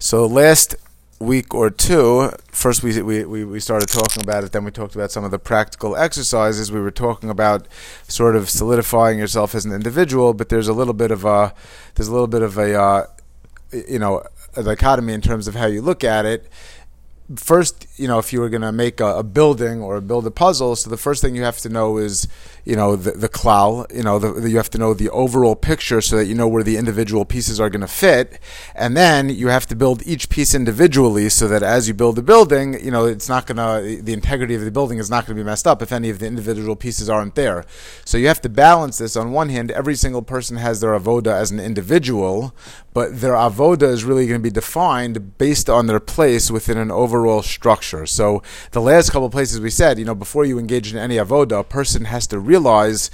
So last week or two, first we, we, we started talking about it, then we talked about some of the practical exercises. We were talking about sort of solidifying yourself as an individual, but there's a little bit of a, there's a little bit of a, uh, you know, a dichotomy in terms of how you look at it first, you know, if you were going to make a, a, building or build a puzzle, so the first thing you have to know is, you know, the, the klal, you know, the, the, you have to know the overall picture so that you know where the individual pieces are going to fit. And then you have to build each piece individually so that as you build the building, you know, it's not going to, the integrity of the building is not going to be messed up if any of the individual pieces aren't there. So you have to balance this. On one hand, every single person has their avoda as an individual, but their avoda is really going to be defined based on their place within an overall structure. So the last couple places we said, you know, before you engage in any avoda, a person has to realize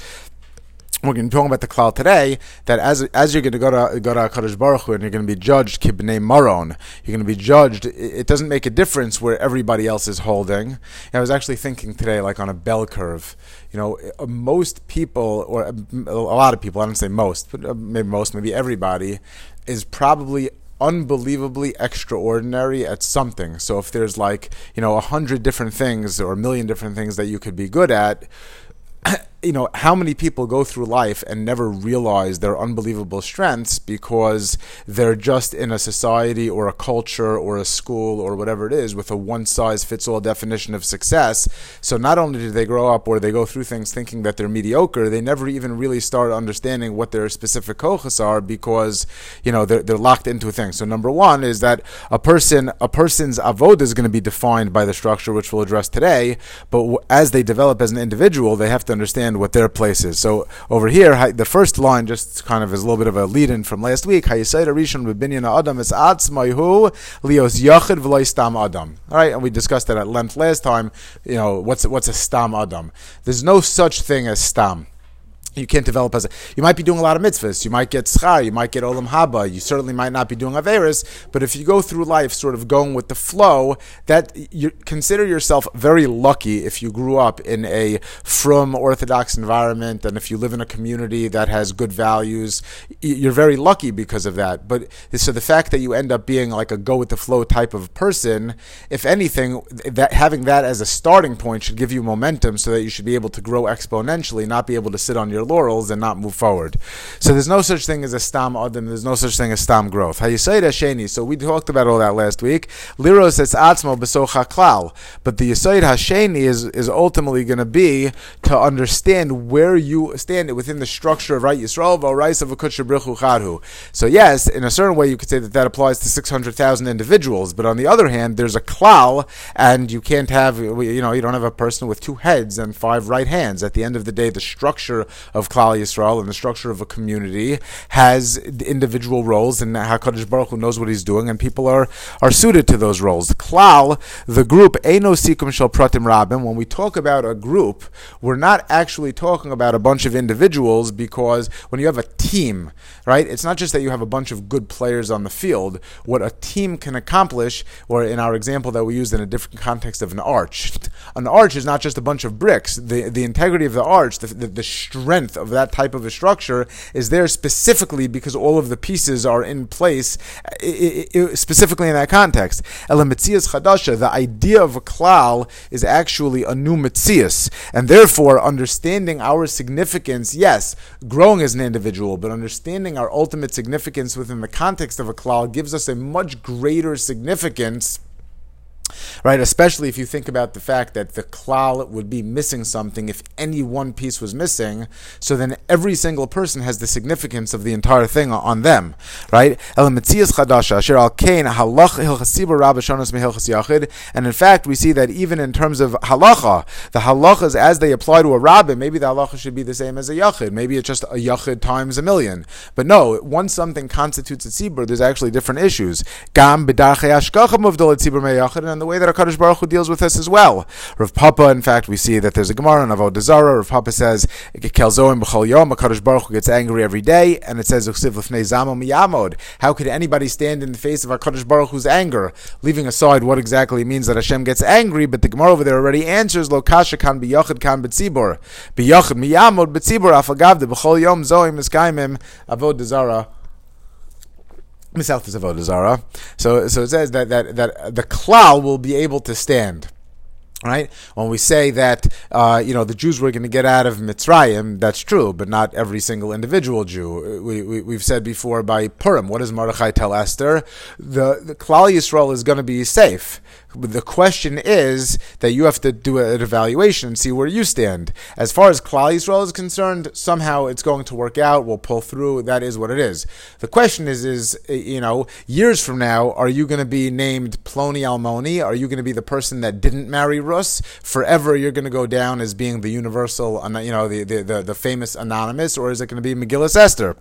we're going to talk about the klal today that as as you're going to go to go to Kadosh Baruch Hu and you're going to be judged kibnei maron, you're going to be judged. It doesn't make a difference where everybody else is holding. I was actually thinking today, like on a bell curve. You know, uh, most people, or uh, a lot of people, I don't say most, but uh, maybe most, maybe everybody, is probably unbelievably extraordinary at something. So if there's like, you know, a hundred different things or a million different things that you could be good at, you know, how many people go through life and never realize their unbelievable strengths because they're just in a society or a culture or a school or whatever it is with a one size fits all definition of success. So not only do they grow up or they go through things thinking that they're mediocre, they never even really start understanding what their specific kochas are because, you know, they're, they're locked into a thing. So number one is that a person, a person's avoda is going to be defined by the structure, which we'll address today. But as they develop as an individual, they have to understand understand what their place is. So over here, the first line just kind of is a little bit of a lead-in from last week. Adam is lios stam adam. All right, and we discussed that at length last time. You know what's what's a stam adam? There's no such thing as stam you can't develop as a, you might be doing a lot of mitzvahs, you might get schar, you might get olam haba, you certainly might not be doing averis, but if you go through life sort of going with the flow, that you consider yourself very lucky if you grew up in a from orthodox environment and if you live in a community that has good values, you're very lucky because of that. But so the fact that you end up being like a go with the flow type of person, if anything, that having that as a starting point should give you momentum so that you should be able to grow exponentially, not be able to sit on your laurels and not move forward. So there's no such thing as a stam adam. There's no such thing as stam growth. It, Hasheni? So we talked about all that last week. Liros es atzmo besocha klal. But the Yisoid Hasheni is is ultimately going to be to understand where you stand within the structure of right Yisrael v'orais of chadhu. So yes, in a certain way, you could say that that applies to six hundred thousand individuals. But on the other hand, there's a klal, and you can't have you know you don't have a person with two heads and five right hands. At the end of the day, the structure of Klal Yisrael and the structure of a community has individual roles, and Hakadosh Baruch Hu knows what He's doing, and people are are suited to those roles. Klal, the group Eino Sikum Shel Pratim Rabim. When we talk about a group, we're not actually talking about a bunch of individuals because when you have a team, right, it's not just that you have a bunch of good players on the field. What a team can accomplish, or in our example that we used in a different context of an arch, an arch is not just a bunch of bricks. The the integrity of the arch, the, the, the strength of that type of a structure is there specifically because all of the pieces are in place specifically in that context. chadasha, the idea of a klal is actually a new mitzias, and therefore understanding our significance, yes, growing as an individual, but understanding our ultimate significance within the context of a klal gives us a much greater significance right? Especially if you think about the fact that the klal would be missing something if any one piece was missing. So then every single person has the significance of the entire thing on them, right? And in fact, we see that even in terms of halacha, the halachas as they apply to a rabbin, maybe the halacha should be the same as a yachid. Maybe it's just a yachid times a million. But no, once something constitutes a tzibur, there's actually different issues. And the way that HaKadosh Baruch Hu deals with us as well. Rav Papa, in fact, we see that there's a Gemara in Avodah Zarah. Rav Papa says, b'chol yom, HaKadosh Baruch Hu gets angry every day, and it says. How could anybody stand in the face of HaKadosh Baruch Hu's anger? Leaving aside what exactly it means that Hashem gets angry, but the Gemara over there already answers, Lo kasha kan b'yochid kan b'tzibor. B'yochid miyamod b'tzibor afagavde b'chol yom zoim miskaimim Avodah Zarah. South is Avodah Zarah. So, so it says that, that, that the klal will be able to stand. Right? When we say that, uh, you know, the Jews were going to get out of Mitzrayim, that's true, but not every single individual Jew. We, we, have said before by Purim, what does Mordechai tell Esther? The, the Klal Yisrael is going to be safe. The question is that you have to do an evaluation and see where you stand. As far as Klal Yisrael is concerned, somehow it's going to work out. We'll pull through. That is what it is. The question is, is eh, you know, years from now, are you going to be named Ploni Almoni? Are you going to be the person that didn't marry Rus? Forever, you're going to go down as being the universal, you know, the the, the, the famous anonymous, or is it going to be Megillas Esther?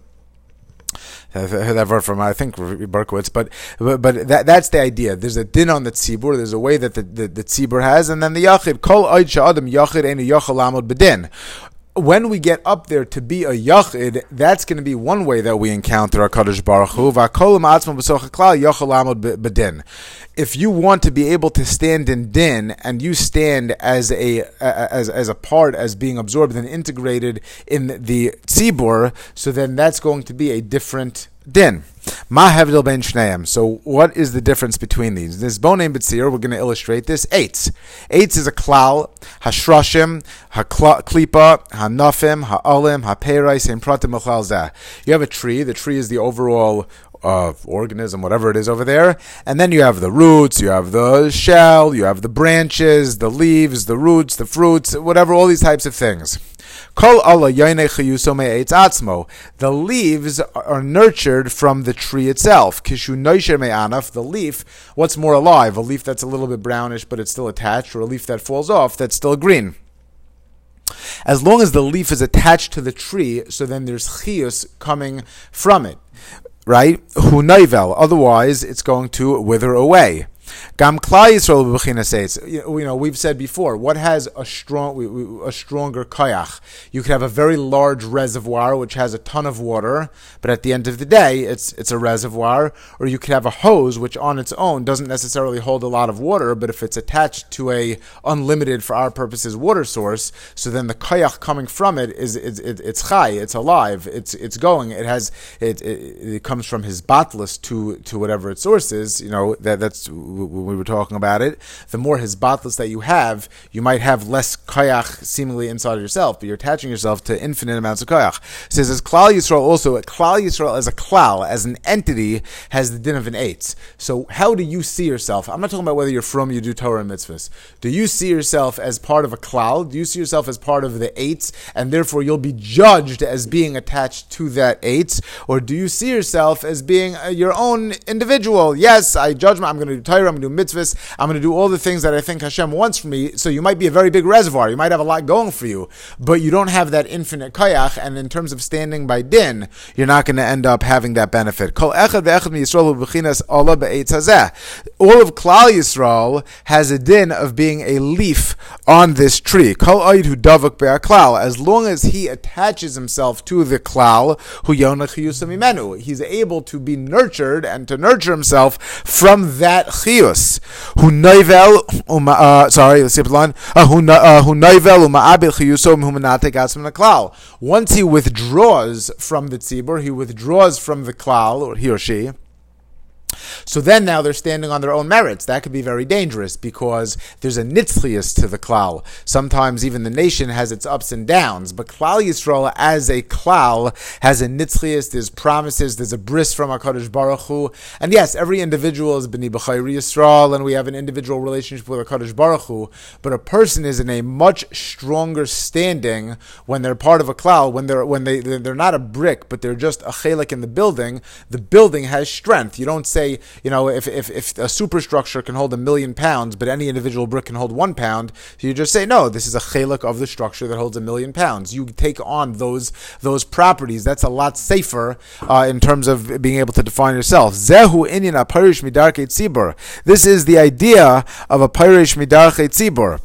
Heard that word from I think Berkowitz, but but, but that, that's the idea. There's a din on the tzibur. There's a way that the, the, the tzibur has, and then the yachid kol oid adam yachid enu yachal amod bedin when we get up there to be a yachid, that's going to be one way that we encounter HaKadosh Baruch Hu. If you want to be able to stand in din and you stand as a as as a part as being absorbed and integrated in the tzibur, so then that's going to be a different din. Ma hevdil ben shneim. So what is the difference between these? This bonem betzir, we're going to illustrate this. Eitz. Eitz is a klal, hashrashim, haklipa, hanafim, ha'olim, ha'perais, and pratim zeh. You have a tree. The tree is the overall uh, organism, whatever it is over there. And then you have the roots, you have the shell, you have the branches, the leaves, the roots, the fruits, whatever, all these types of things. The leaves are nurtured from the tree itself. The leaf, what's more alive? A leaf that's a little bit brownish but it's still attached, or a leaf that falls off that's still green. As long as the leaf is attached to the tree, so then there's chius coming from it. Right? Otherwise, it's going to wither away. Gam Yisrael You know, we've said before, what has a strong, a stronger koyach? You could have a very large reservoir which has a ton of water, but at the end of the day, it's it's a reservoir. Or you could have a hose which, on its own, doesn't necessarily hold a lot of water, but if it's attached to a unlimited, for our purposes, water source, so then the koyach coming from it is it's it, it's it's alive, it's it's going. It has it it, it comes from hisbatlus to to whatever its source is. You know that that's when we were talking about it, the more hisbatlus that you have, you might have less koyach seemingly inside of yourself, but you're attaching yourself to infinite amounts of koyach. Says as Klal Yisrael also, Klal Yisrael as a klal, as an entity, has the din of an eitz. So how do you see yourself? I'm not talking about whether you're from, you do Torah and mitzvahs. Do you see yourself as part of a klal? Do you see yourself as part of the eitz, and therefore you'll be judged as being attached to that eitz, Or do you see yourself as being uh, your own individual? Yes, I judge my, I'm going to do Torah, I'm going to do mitzvahs. I'm going to do all the things that I think Hashem wants from me. So you might be a very big reservoir. You might have a lot going for you, but you don't have that infinite kayach. And in terms of standing by din, you're not going to end up having that benefit. All of Klal Yisrael has a din of being a leaf on this tree. As long as he attaches himself to the klal, he's able to be nurtured and to nurture himself from that chiyus. Who noivel, uh, sorry, let's skip the line. Uh, who uh, noivel uma'abil chiyusom humanate gatzim klal. Once he withdraws from the tzibur, he withdraws from the klal, or he or she. So then now they're standing on their own merits. That could be very dangerous because there's a nitzlius to the klal. Sometimes even the nation has its ups and downs, but klal Yisrael as a klal has a nitzlius. There's promises. There's a bris from Hakadosh Baruch Hu. And yes, every individual is b'ni b'chayri Yisrael, and we have an individual relationship with Hakadosh Baruch Hu. But a person is in a much stronger standing when they're part of a klal. When they're when they they're not a brick, but they're just a chelik in the building. The building has strength. You don't say You know, if, if, if a superstructure can hold a million pounds, but any individual brick can hold one pound, you just say, no, this is a chelik of the structure that holds a million pounds. You take on those those properties. That's a lot safer uh, in terms of being able to define yourself. Zehu inyan aparish midarke tzibur. This is the idea of a parish midarke tzibur.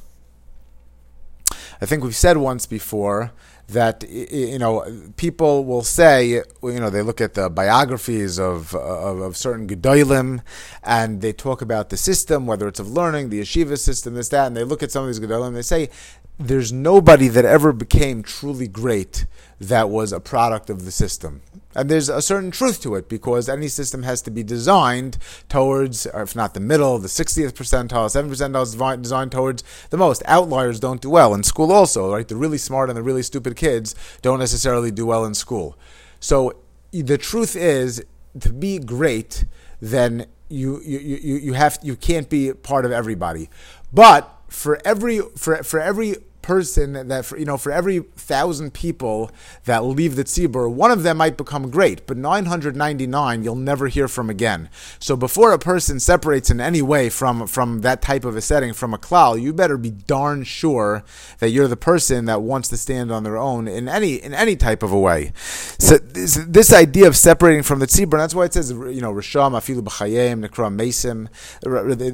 I think we've said once before that you know people will say you know they look at the biographies of of, of certain gedolim and they talk about the system whether it's of learning the yeshiva system this that and they look at some of these gedolim and they say there's nobody that ever became truly great that was a product of the system. And there's a certain truth to it because any system has to be designed towards, if not the middle, the 60th percentile, 7th percentile is designed towards the most. Outliers don't do well in school also, right? The really smart and the really stupid kids don't necessarily do well in school. So the truth is, to be great, then you, you, you, you have you can't be part of everybody. But for every for for every person that for, you know for every thousand people that leave the tzibur, one of them might become great, but 999 you'll never hear from again. So before a person separates in any way from from that type of a setting from a klal, you better be darn sure that you're the person that wants to stand on their own in any in any type of a way. So this, this idea of separating from the tzibur, that's why it says you know risham afilu b'chayim nekram mesim.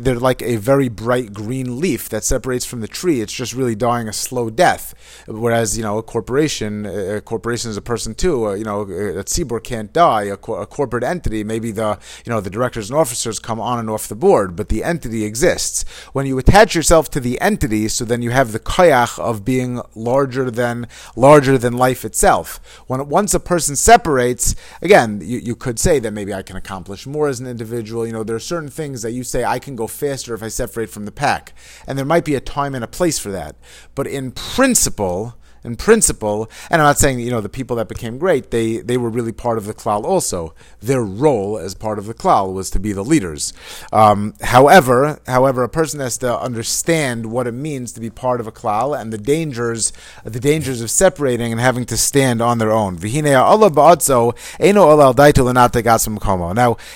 They're like a very bright green leaf that separates from the tree. It's just really dying a slow death. Whereas you know a corporation, a corporation is a person too. Uh, you know a tzibur can't die. A, co- a, corporate entity, maybe the you know the directors and officers come on and off the board, but the entity exists. When you attach yourself to the entity, so then you have the koyach of being larger than larger than life itself. When once a person separates, again, you, you could say that maybe I can accomplish more as an individual. You know there are certain things that you say I can go faster if I separate from the pack, and there might be a time and a place for that. But in principle, in principle, and I'm not saying you know the people that became great, they they were really part of the klal also. Their role as part of the klal was to be the leaders. Um, however, however, a person has to understand what it means to be part of a klal and the dangers the dangers of separating and having to stand on their own. Now,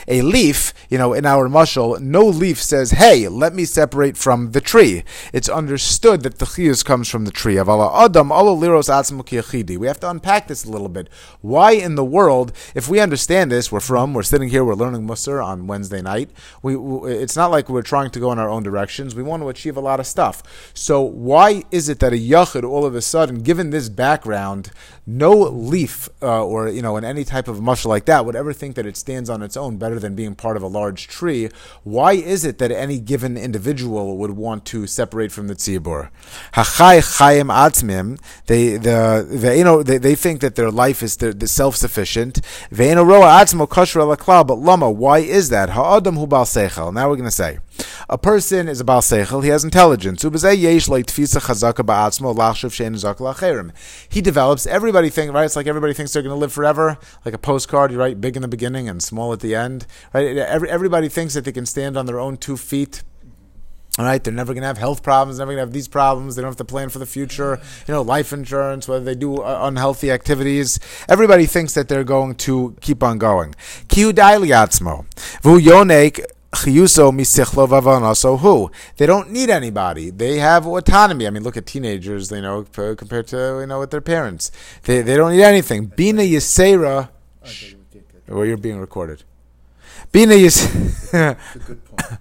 a leaf, you know, in our mushal, no leaf says, "Hey, let me separate from the tree." It's understood that the chiyus comes from the tree. Adam, liros We have to unpack this a little bit. Why in the world, if we understand this, we're from, we're sitting here, we're learning Musar on Wednesday night. We, we, it's not like we're trying to go in our own directions. We want to achieve a lot of stuff. So why is it that a yachid all of a sudden, given this background, no leaf uh, or you know in any type of mushal like that would ever think that it stands on its own better than being part of a large tree. Why is it that any given individual would want to separate from the tzibur? Hachai chayim atzmim. They the, know they, they think that their life is the, the self sufficient. Ve'eno roa atzmo kosher But lama, why is that? Ha'adam hu bal seichel. Now we're going to say. A person is a Baal Seichel, he has intelligence. He develops, everybody thinks, right? It's like everybody thinks they're going to live forever, like a postcard, you write big in the beginning and small at the end, right? Every, everybody thinks that they can stand on their own two feet. All right, they're never going to have health problems, never going to have these problems. They don't have to plan for the future. You know, life insurance, whether they do uh, unhealthy activities. Everybody thinks that they're going to keep on going. Dailiatzmo. Vu yonek so who? They don't need anybody. They have autonomy. I mean, look at teenagers, you know, compared to, you know, with their parents. They, they don't need anything. Bina Yisera. Well, you're being recorded. Bina Yisera. good point.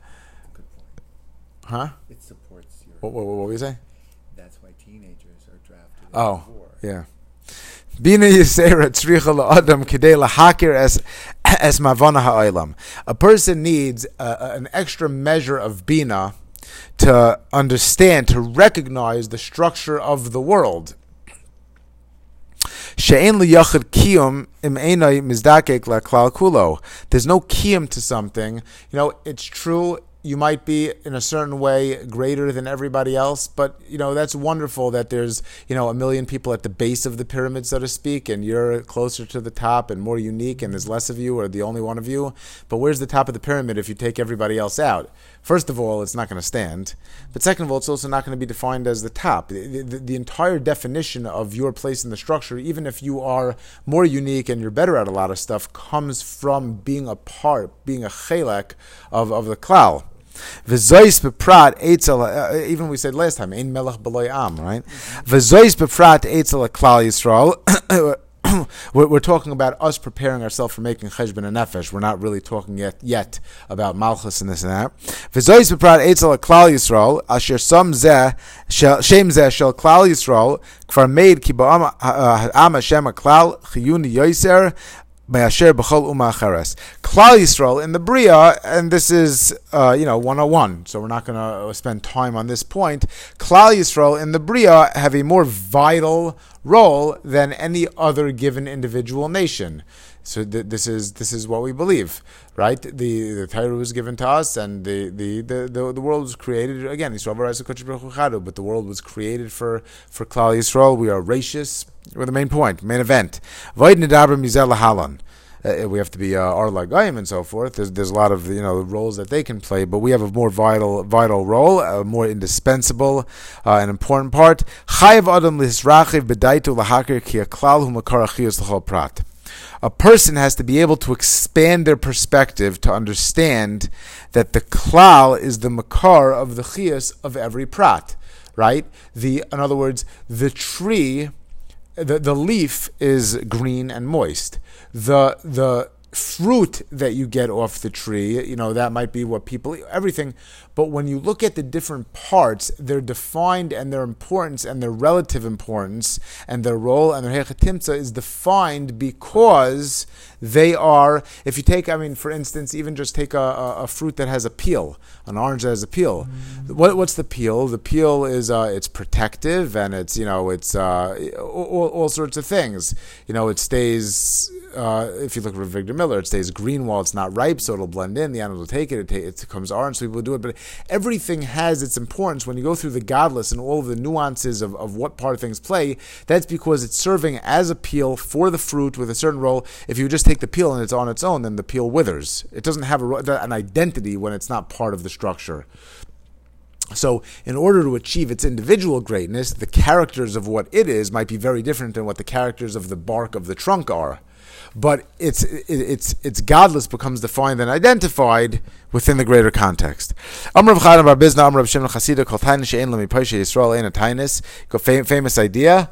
Huh? It supports your. What, what, what, what were you saying? That's why teenagers are drafted. Oh, yeah. Bina Yisera tzricha la'adam kidei lahakir es es mavana ha'olam. A person needs uh, an extra measure of bina to understand, to recognize the structure of the world. She'en liyachid kiyum im mizdakek la kulo. There's no kiyum to something. You know, it's true you might be in a certain way greater than everybody else, but you know that's wonderful that there's you know a million people at the base of the pyramid, so to speak, and you're closer to the top and more unique, and there's less of you or the only one of you. But where's the top of the pyramid if you take everybody else out? First of all, it's not going to stand, but second of all, it's also not going to be defined as the top. The, the, the entire definition of your place in the structure, even if you are more unique and you're better at a lot of stuff, comes from being a part, being a chelek of, of the klal. V'zois beprat etzel. Uh, even we said last time, ein melech beloy am, right? V'zois beprat klal Yisrael. we're, we're, talking about us preparing ourselves for making cheshbon and nefesh. We're not really talking yet yet about malchus and this and that. V'zois beprat etzel klal Yisrael asher some zeh shem zeh shel klal Yisrael made ki ba'am Me'asher b'chol uma acheres. Klal Yisrael in the Bria, and this is, uh, you know, 101, so we're not going to spend time on this point. Klal Yisrael in the Bria have a more vital role than any other given individual nation. So th- this is this is what we believe, right? The the Torah was given to us, and the the, the, the, the world was created again. Yisrael But the world was created for for Klal Yisrael. We are rachis. We're the main point, main event. Uh, we have to be uh, and so forth. There's, there's a lot of you know roles that they can play, but we have a more vital vital role, a more indispensable uh, and important part. A person has to be able to expand their perspective to understand that the klal is the makar of the chias of every prat, right? The, in other words, the tree, the, the leaf is green and moist. The, the fruit that you get off the tree, you know, that might be what people, everything. But when you look at the different parts, they're defined and their importance and their relative importance and their role and their hechatimtza is defined because they are, if you take, I mean, for instance, even just take a, a, a fruit that has a peel, an orange that has a peel. Mm. What, what's the peel? The peel is, uh, it's protective and it's, you know, it's uh, all, all sorts of things. You know, it stays uh, if you look at Victor Miller, it stays green while it's not ripe, so it'll blend in. The animal will take it. It, it becomes orange, so people will do it. But everything has its importance when you go through the gadlus and all of the nuances of, of what part of things play. That's because it's serving as a peel for the fruit with a certain role. If you just take the peel and it's on its own, then the peel withers. It doesn't have a, an identity when it's not part of the structure. So, in order to achieve its individual greatness, the characters of what it is might be very different than what the characters of the bark of the trunk are but its its its gadlus becomes defined and identified within the greater context. Amr Chanan Bar Bizna, Amr Shimon Chasida, Yisrael. Famous idea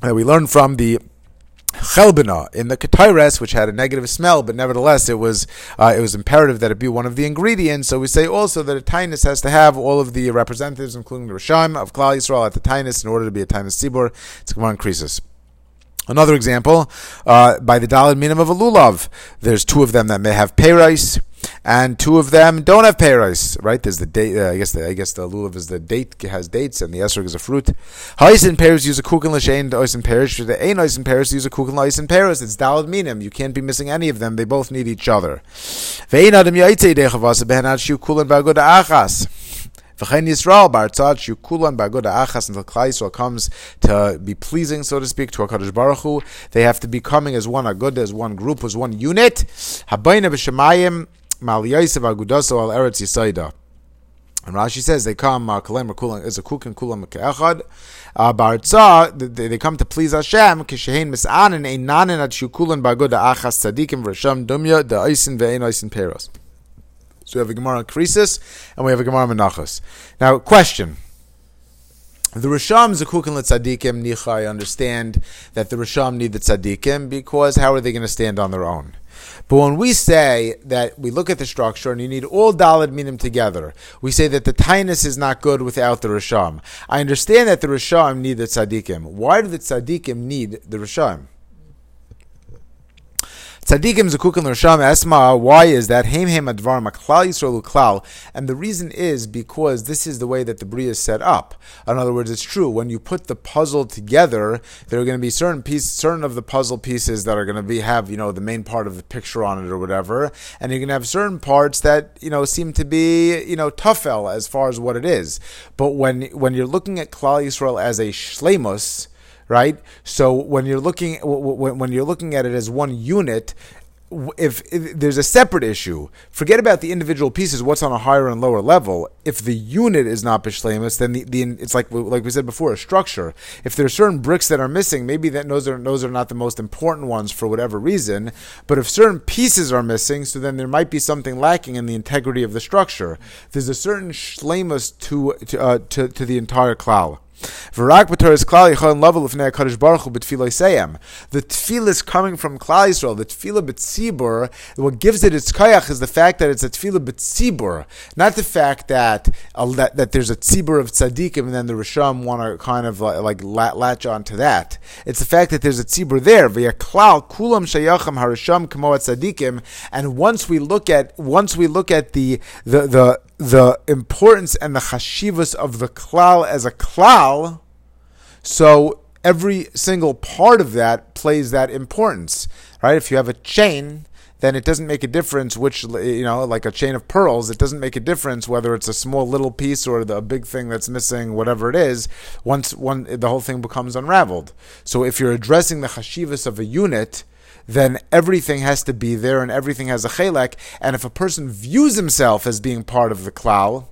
that we learn from the chelbina in the ketores, which had a negative smell, but nevertheless it was uh, it was imperative that it be one of the ingredients. So we say also that a tainus has to have all of the representatives, including the Risham of Klal Yisrael at the tainus, in order to be a tainus tzibur. It's Gemara in Krisis. Another example, uh, by the Dalad Minim of a Lulav, there's two of them that may have payrice, and two of them don't have payrice, right? There's the date, uh, I guess the, I guess the Lulav is the date, has dates, and the Esrog is a fruit. Ha'is pairs use a kukin l'shein, the ois in pairs, the ein ois in pairs use a kukin in pairs. It's Dalad Minim, you can't be missing any of them, they both need each other. Ve'ein adam dechavasa behenat achas. V'chein Yisrael ba'artzat shukulan ba'agoda achas until Klal Yisrael comes to be pleasing, so to speak, to HaKadosh Baruch Hu. They have to be coming as one agoda, as one group, as one unit. Habayna b'shemayim mal Yosef agudaso al Eretz Yisayda. And Rashi says they come uh, kalem kulam is a kukin kulam ke'echad. Uh, Barza they come to please Hashem. Kishein misanin einanin at shukulan bagoda achas tzadikim v'rasham dumya the oisin ve'ein oisin peros. So we have a Gemara Krisis, and we have a Gemara Menachos. Now, question. The Risham Zakukin Tzadikim Nicha, I understand that the Risham need the Tzadikim because how are they going to stand on their own? But when we say that we look at the structure and you need all Dalad Minim together, we say that the Tainus is not good without the Risham. I understand that the Risham need the Tzadikim. Why do the Tzadikim need the Risham? Tzadikim Zakukim Risham Esma. Why is that? Heim Heim Advar Maklal Yisrael Klal. And the reason is because this is the way that the Bria is set up. In other words, it's true. When you put the puzzle together, there are going to be certain pieces, certain of the puzzle pieces that are going to be have you know the main part of the picture on it or whatever, and you're going to have certain parts that you know seem to be you know tufel as far as what it is. But when when you're looking at Klal Yisrael as a shlemus right? So when you're looking when you're looking at it as one unit, if, if, there's a separate issue, forget about the individual pieces. What's on a higher and lower level? If the unit is not bishlemus, then the, the it's like like we said before, a structure. If there are certain bricks that are missing, maybe that those are those are not the most important ones for whatever reason. But if certain pieces are missing, so then there might be something lacking in the integrity of the structure. There's a certain shlemus to to, uh, to to the entire klal. Baruch. The tefillah is coming from Klal Yisrael. The tefillah b'tzibur, what gives it its kayach is the fact that it's a tefillah b'tzibur, not the fact that, uh, that that there's a tzibur of tzaddikim and then the Risham want to kind of like, like latch on to that. It's the fact that there's a tzibur there. Kulam shayacham harisham tzaddikim. And once we look at once we look at the the the the importance and the chashivas of the klal as a klal, so every single part of that plays that importance, right? If you have a chain, then it doesn't make a difference which you know, like a chain of pearls. It doesn't make a difference whether it's a small little piece or the big thing that's missing, whatever it is. Once one, the whole thing becomes unraveled. So if you're addressing the chashivas of a unit then everything has to be there and everything has a chelek. And if a person views himself as being part of the klal,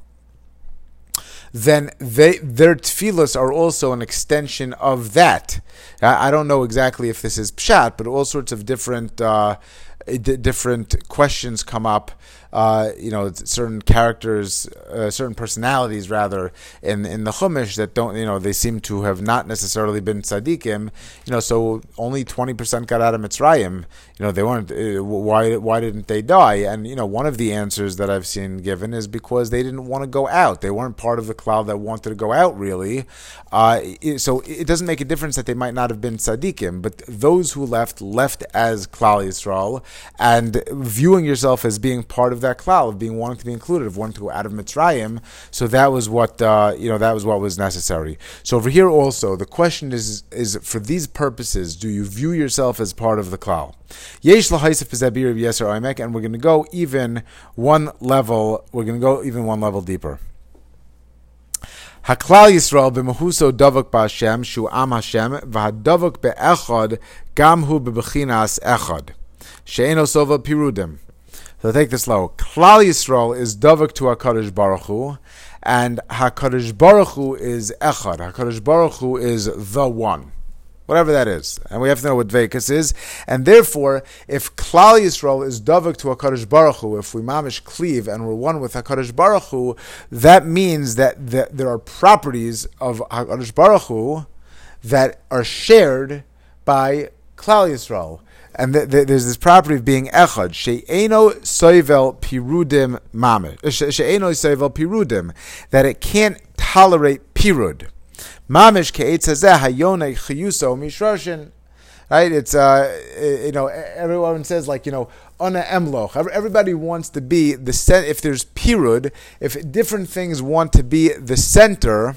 then they, their tefillas are also an extension of that. I, I, don't know exactly if this is pshat, but all sorts of different uh, d- different questions come up uh, you know, certain characters, uh, certain personalities rather in in the Chumash that don't, you know, they seem to have not necessarily been tzaddikim. You know, so only twenty percent got out of Mitzrayim. You know, they weren't. Uh, why why didn't they die? And you know, one of the answers that I've seen given is because they didn't want to go out. They weren't part of the klal that wanted to go out. Really, uh, so it doesn't make a difference that they might not have been tzaddikim, but those who left left as Klal Yisrael and viewing yourself as being part of that klal of being wanting to be included, of wanting to go out of Mitzrayim. So that was what uh, you know. That was what was necessary. So over here also, the question is: is for these purposes, do you view yourself as part of the klal? Yesh yeser and we're going to go even one level. We're going to go even one level deeper. Haklal Yisrael b'mehuso davok b'Hashem shu am Hashem v'hadavok be'echad gam hu bebechinas echad she'eno sova pirudim. So take this low. Klal Yisrael is davik to Hakadosh Baruch Hu, and Hakadosh Baruch Hu is Echad. Hakadosh Baruch Hu is the one, whatever that is, and we have to know what Vekas is. And therefore, if Klal Yisrael is davik to Hakadosh Baruch Hu, if we mamish cleave and we're one with Hakadosh Baruch Hu, that means that the, there are properties of Hakadosh Baruch Hu that are shared by Klal Yisrael and th- th- there's this property of being echad she'eno soivel pirudim mamish uh, she'eno soivel pirudim that it can't tolerate pirud. Mamish ke'etzazeh hayone chiyuso mishroshin right? It's uh you know everyone says like you know on a emloch everybody wants to be the center. if there's pirud if different things want to be the center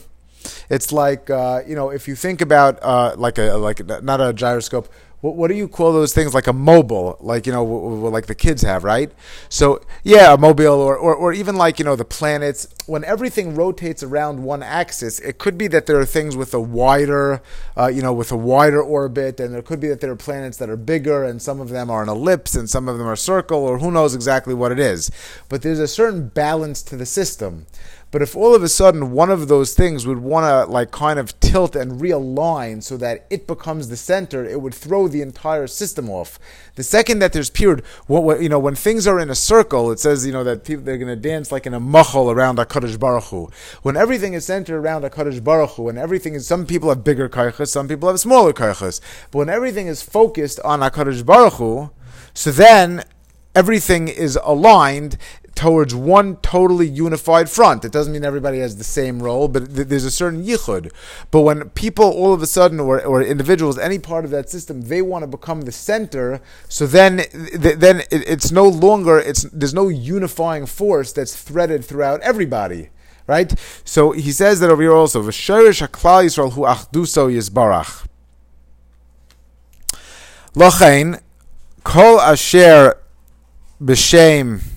it's like uh, you know if you think about uh, like a like not a gyroscope what, what do you call those things? Like a mobile like you know w- w- like the kids have right? So yeah a mobile or, or, or even like you know the planets. When everything rotates around one axis it could be that there are things with a wider uh, you know with a wider orbit and there could be that there are planets that are bigger and some of them are an ellipse and some of them are circle or who knows exactly what it is. But there's a certain balance to the system but if all of a sudden one of those things would want to like kind of tilt and realign so that it becomes the center, it would throw the entire system off. The second that there's period, what, what, you know, when things are in a circle, it says you know that people they're going to dance like in a machal around Hakadosh Baruch Hu. When everything is centered around Hakadosh Baruch Hu, and everything is, some people have bigger kaychas, some people have smaller kaychas, but when everything is focused on Hakadosh Baruch Hu, so then everything is aligned towards one totally unified front. It doesn't mean everybody has the same role, but th- there's a certain yichud. But when people all of a sudden, or, or individuals, any part of that system, they want to become the center, so then th- then it, it's no longer it's there's no unifying force that's threaded throughout everybody. Right, so he says that over here also. V'sherish haklal Yisrael hu achduso yisbarach. Lochain, kol asher b'shem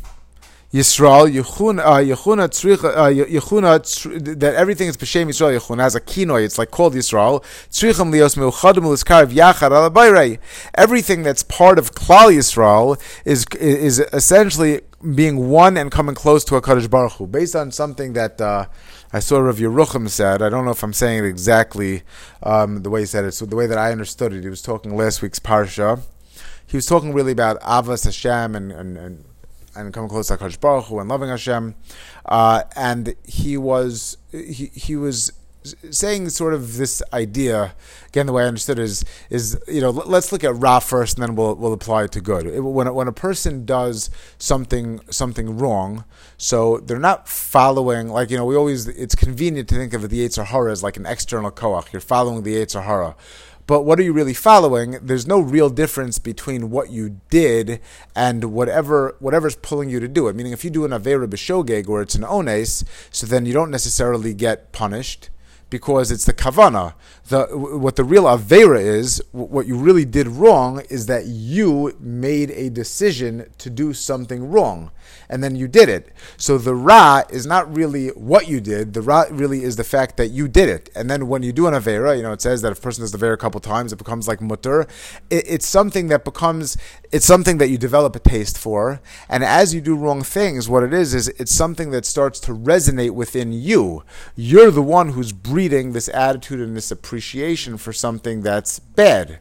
Yisrael, Yechuna, uh, uh, that everything is b'shem Yisrael. Yechuna has a kinoi. It's like called Yisrael. Tzricham lios meuchadim yachad. Everything that's part of Klal Yisrael is is essentially being one and coming close to HaKadosh Baruch Hu, based on something that uh, I saw Rav Yerucham said. I don't know if I'm saying it exactly um, the way he said it. So the way that I understood it, he was talking last week's parsha. He was talking really about Avas Hashem and, and, and and coming close to Hakadosh Baruch Hu and loving Hashem, uh, and he was he he was saying sort of this idea again the way I understood is is you know let's look at Ra first and then we'll we'll apply it to good. It, when when a person does something something wrong so they're not following like you know we always it's convenient to think of the Yetzer Hara as like an external koach. You're following the Yetzer Hara but what are you really following? There's no real difference between what you did and whatever whatever's pulling you to do it. Meaning, if you do an avera b'shogeg or it's an ones, so then you don't necessarily get punished because it's the kavana. The what the real avera is, what you really did wrong, is that you made a decision to do something wrong, and then you did it. So the ra is not really what you did. The ra really is the fact that you did it. And then when you do an avera, you know it says that if a person does the avera a couple times, it becomes like mutter. It, it's something that becomes it's something that you develop a taste for, and as you do wrong things, what it is is it's something that starts to resonate within you. You're the one who's breeding this attitude and this appreciation for something that's bad.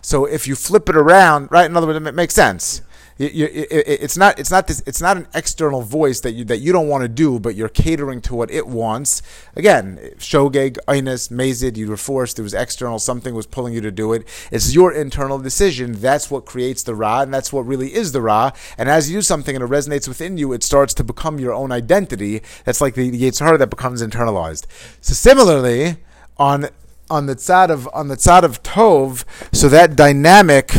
So if you flip it around, right? In other words, it makes sense. It's not it's not this it's not an external voice that you that you don't want to do, but you're catering to what it wants. Again, shogeg, einus, mazid, you were forced. It was external. Something was pulling you to do it. It's your internal decision. That's what creates the ra, and that's what really is the ra. And as you do something and it resonates within you, it starts to become your own identity. That's like the, Yetzer that becomes internalized. So similarly, on on the tzad of on the tzad of tov, so that dynamic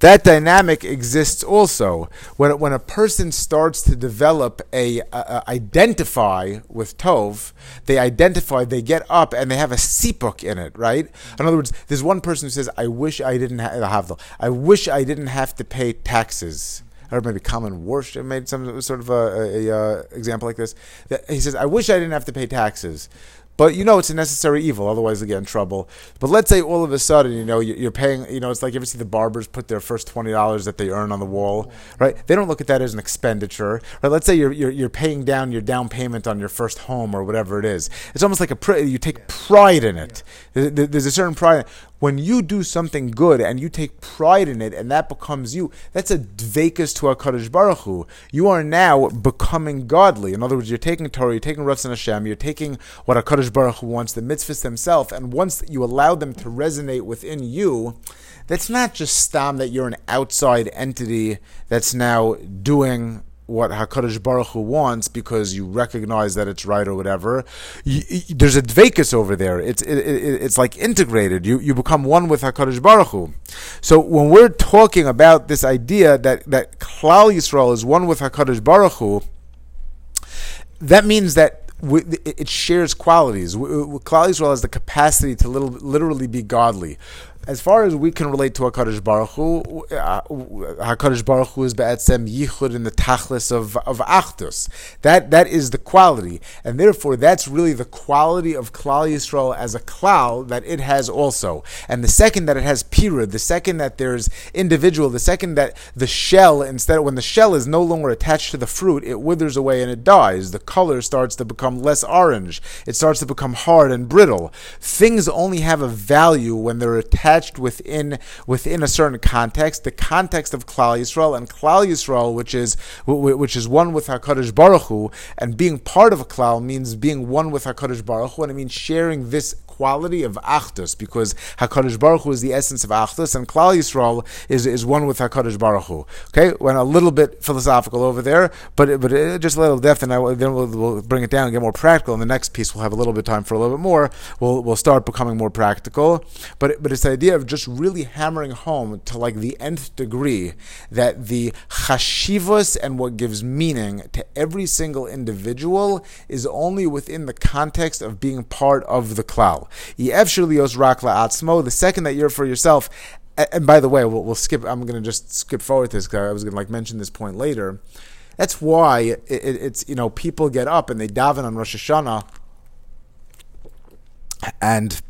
that dynamic exists also when when a person starts to develop a, identify with tov they identify they get up and they have a sipuk in it right in other words there's one person who says i wish i didn't have the i wish i didn't have to pay taxes or maybe common worship made some sort of a, a, a, uh, example like this. That He says, "I wish I didn't have to pay taxes." But you know it's a necessary evil, otherwise they get in trouble. But let's say all of a sudden, you know, you're paying, you know, it's like you ever see the barbers put their first twenty dollars that they earn on the wall, right? They don't look at that as an expenditure, right? Let's say you're you're, you're paying down your down payment on your first home or whatever it is. It's almost like a pr- you take pride in it. There's a certain pride when you do something good and you take pride in it and that becomes you, that's a dvekas to HaKadosh Baruch Hu. You are now becoming godly. In other words, you're taking Torah, you're taking Ratzon Hashem, you're taking what HaKadosh Baruch Hu wants, the mitzvahs themselves, and once you allow them to resonate within you, that's not just stam that you're an outside entity that's now doing what Hakadosh Baruch Hu wants because you recognize that it's right or whatever. You, you, there's a dvekus over there. It's it, it, it's like integrated. You you become one with Hakadosh Baruch Hu. So when we're talking about this idea that that Klal Yisrael is one with Hakadosh Baruch Hu, that means that it shares qualities. Klal Yisrael has the capacity to little, literally be godly as far as we can relate to Hakadosh Baruch Hu, uh, Hakadosh Baruch Hu is be'etzem yichud in the tachlis of of achdus. That that is the quality, and therefore that's really the quality of Klal Yisrael as a klal that it has also. And the second that it has pirud, the second that there's individual, the second that the shell instead when the shell is no longer attached to the fruit, it withers away and it dies. The color starts to become less orange. It starts to become hard and brittle. Things only have a value when they're attached attached within within a certain context, the context of Klal Yisrael and Klal Yisrael, which is which is one with Hakadosh Baruch Hu, and being part of a Klal means being one with Hakadosh Baruch Hu, and it means sharing this quality of Achdus, because Hakadosh Baruch Hu is the essence of Achdus, and Klal Yisrael is is one with Hakadosh Baruch Hu. Okay, went a little bit philosophical over there, but but uh, just a little depth, and I, then we'll, we'll bring it down and get more practical. In the next piece, we'll have a little bit of time for a little bit more. We'll we'll start becoming more practical, but but it's the idea of just really hammering home to like the nth degree that the chashivas and what gives meaning to every single individual is only within the context of being part of the The second that you're for yourself, and by the way, we'll, we'll skip. I'm going to just skip forward this because I was going to like mention this point later. That's why it, it, it's you know people get up and they daven on Rosh Hashanah, and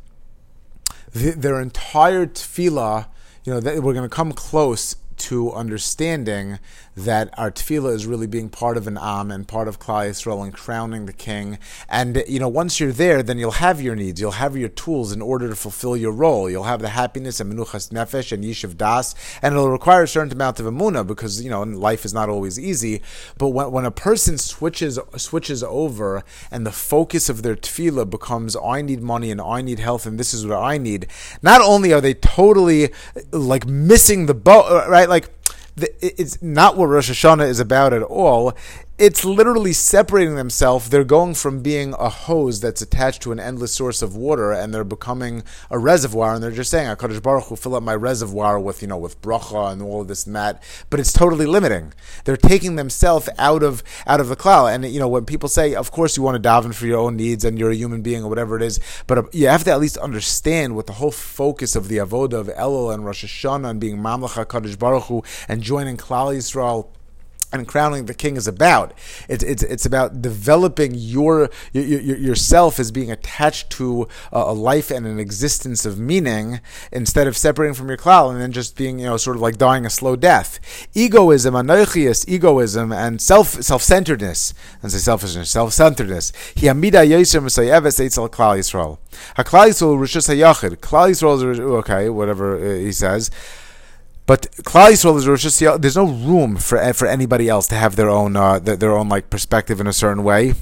the, their entire tefillah, you know, we're going to come close to understanding that our tefillah is really being part of an am and part of Klal Yisrael and crowning the king. And you know, once you're there, then you'll have your needs, you'll have your tools in order to fulfill your role. You'll have the happiness and menuchas nefesh and yishuv das, and it'll require a certain amount of amuna because you know life is not always easy. But when, when a person switches switches over and the focus of their tefillah becomes I need money and I need health and this is what I need, not only are they totally like missing the boat, right? Like it's not what Rosh Hashanah is about at all it's literally separating themselves. They're going from being a hose that's attached to an endless source of water, and they're becoming a reservoir. And they're just saying, "Hakadosh Baruch Hu, fill up my reservoir with you know with bracha and all of this and that." But it's totally limiting. They're taking themselves out of out of the klal. And you know when people say, "Of course you want to daven for your own needs and you're a human being or whatever it is," but uh, you have to at least understand what the whole focus of the avodah of Elul and Rosh Hashanah and being Mamlech Hakadosh Baruch Hu and joining Klal Yisrael and crowning the king is about. It's it's, it's about developing your, your, your yourself as being attached to a, life and an existence of meaning instead of separating from your klal and then just being you know sort of like dying a slow death. Egoism, anarchias, egoism, and self self centeredness and say selfishness, self centeredness. He amida yoser misayeves eitzel klal yisrael. Haklal yisrael rishus hayachid. Klal yisrael is okay, whatever uh, he says. But Klal Yisrael is Rosh There's no room for for anybody else to have their own uh, their, own like perspective in a certain way.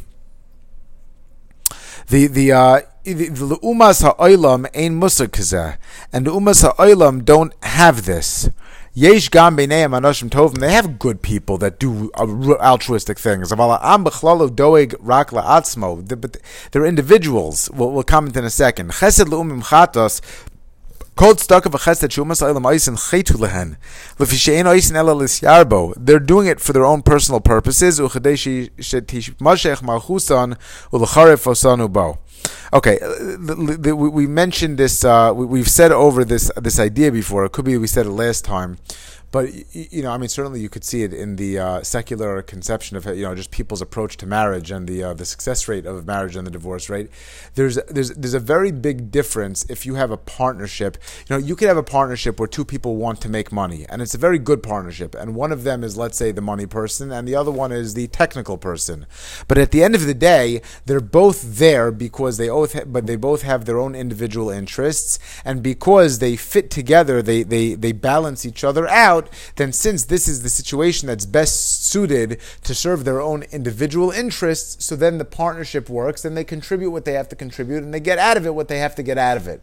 The the uh, the umas ha'olam ain musar kazeh, and the umas ha'olam don't have this. Yesh gam b'neim anoshim tovim. They have good people that do altruistic things. Am doeg rak la'atzmo. But they're individuals. We'll, we'll comment in a second. Chesed le'umim chatos They're doing it for their own personal purposes. Okay, uh, we mentioned this. Uh, we've said over this this idea before. It could be we said it last time. But you know, I mean, certainly you could see it in the uh, secular conception of you know just people's approach to marriage and the uh, the success rate of marriage and the divorce rate. There's there's there's a very big difference if you have a partnership. You know, you could have a partnership where two people want to make money, and it's a very good partnership. And one of them is, let's say, the money person, and the other one is the technical person. But at the end of the day, they're both there because they both ha- but they both have their own individual interests, and because they fit together, they they they balance each other out out, then since this is the situation that's best suited to serve their own individual interests, so then the partnership works and they contribute what they have to contribute and they get out of it what they have to get out of it.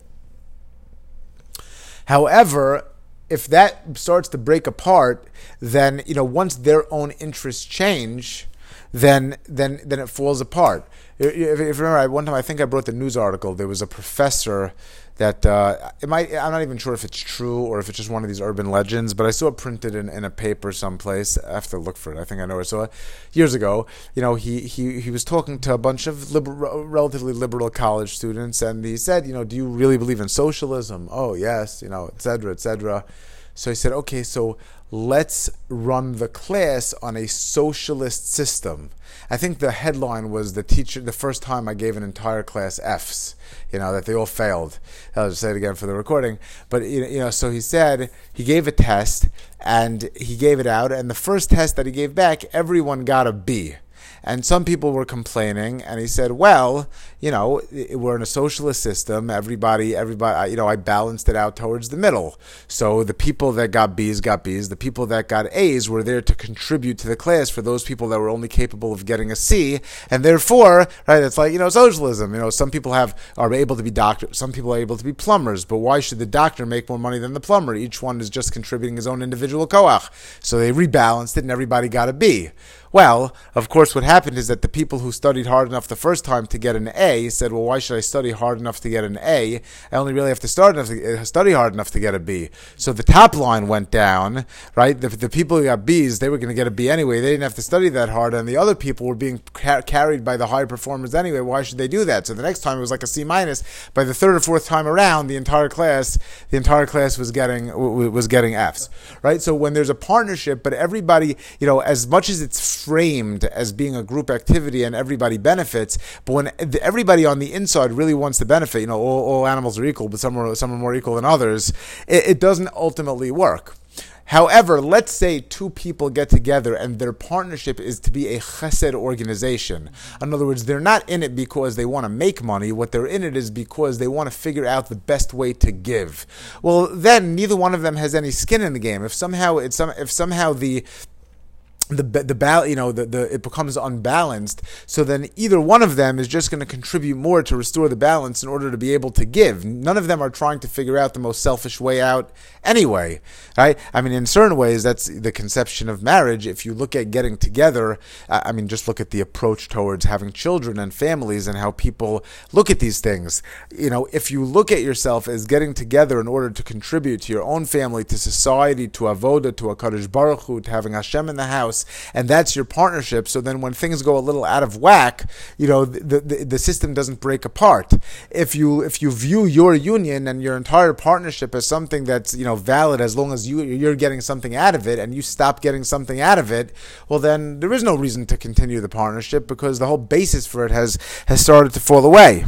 However, if that starts to break apart, then you know once their own interests change, then then then it falls apart. If, if you remember, one time I think I brought the news article. There was a professor that uh, it might. I'm not even sure if it's true or if it's just one of these urban legends, but I saw it printed in, in a paper someplace. I have to look for it. I think I know where it. So years ago, you know, he he he was talking to a bunch of liberal, relatively liberal college students, and he said, you know, do you really believe in socialism? Oh yes, you know, et cetera, et cetera. So he said, okay, so let's run the class on a socialist system. I think the headline was the teacher, the first time I gave an entire class F's, you know, that they all failed. I'll just say it again for the recording. But, you know, so he said he gave a test and he gave it out. And the first test that he gave back, everyone got a B. and some people were complaining, and he said, "Well, you know, we're in a socialist system. Everybody, everybody, you know, I balanced it out towards the middle. So the people that got B's got B's. The people that got A's were there to contribute to the class for those people that were only capable of getting a C, and therefore, right? It's like you know, socialism. You know, some people have are able to be doctors, some people are able to be plumbers, but why should the doctor make more money than the plumber? Each one is just contributing his own individual koach. So they rebalanced it, and everybody got a B. Well, of course, what happened is that the people who studied hard enough the first time to get an A said, "Well, why should I study hard enough to get an A? I only really have to to, uh, study hard enough to get a B." So the top line went down, right? The, the people who got B's, they were going to get a B anyway. They didn't have to study that hard, and the other people were being ca- carried by the high performers anyway. Why should they do that? So the next time it was like a C minus. By the third or fourth time around, the entire class, the entire class was getting was getting Fs, right? So when there's a partnership, but everybody, you know, as much as it's framed as being a group activity and everybody benefits, but when everybody on the inside really wants to benefit, you know, all, all animals are equal, but some are some are more equal than others. It, it doesn't ultimately work. However, let's say two people get together and their partnership is to be a chesed organization. In other words, they're not in it because they want to make money. What they're in it is because they want to figure out the best way to give. Well, then neither one of them has any skin in the game. If somehow it's some, if somehow the the the bal- you know the, the it becomes unbalanced. So then either one of them is just going to contribute more to restore the balance in order to be able to give. None of them are trying to figure out the most selfish way out anyway right? I mean in certain ways that's the conception of marriage. If you look at getting together i mean just look at the approach towards having children and families and how people look at these things. You know if you look at yourself as getting together in order to contribute to your own family to society to avoda to a baruch Hu, to having hashem in the house and that's your partnership. So then when things go a little out of whack, you know, the, the, the system doesn't break apart. If you if you view your union and your entire partnership as something that's you know valid as long as you you're getting something out of it, and you stop getting something out of it, well then there is no reason to continue the partnership because the whole basis for it has has started to fall away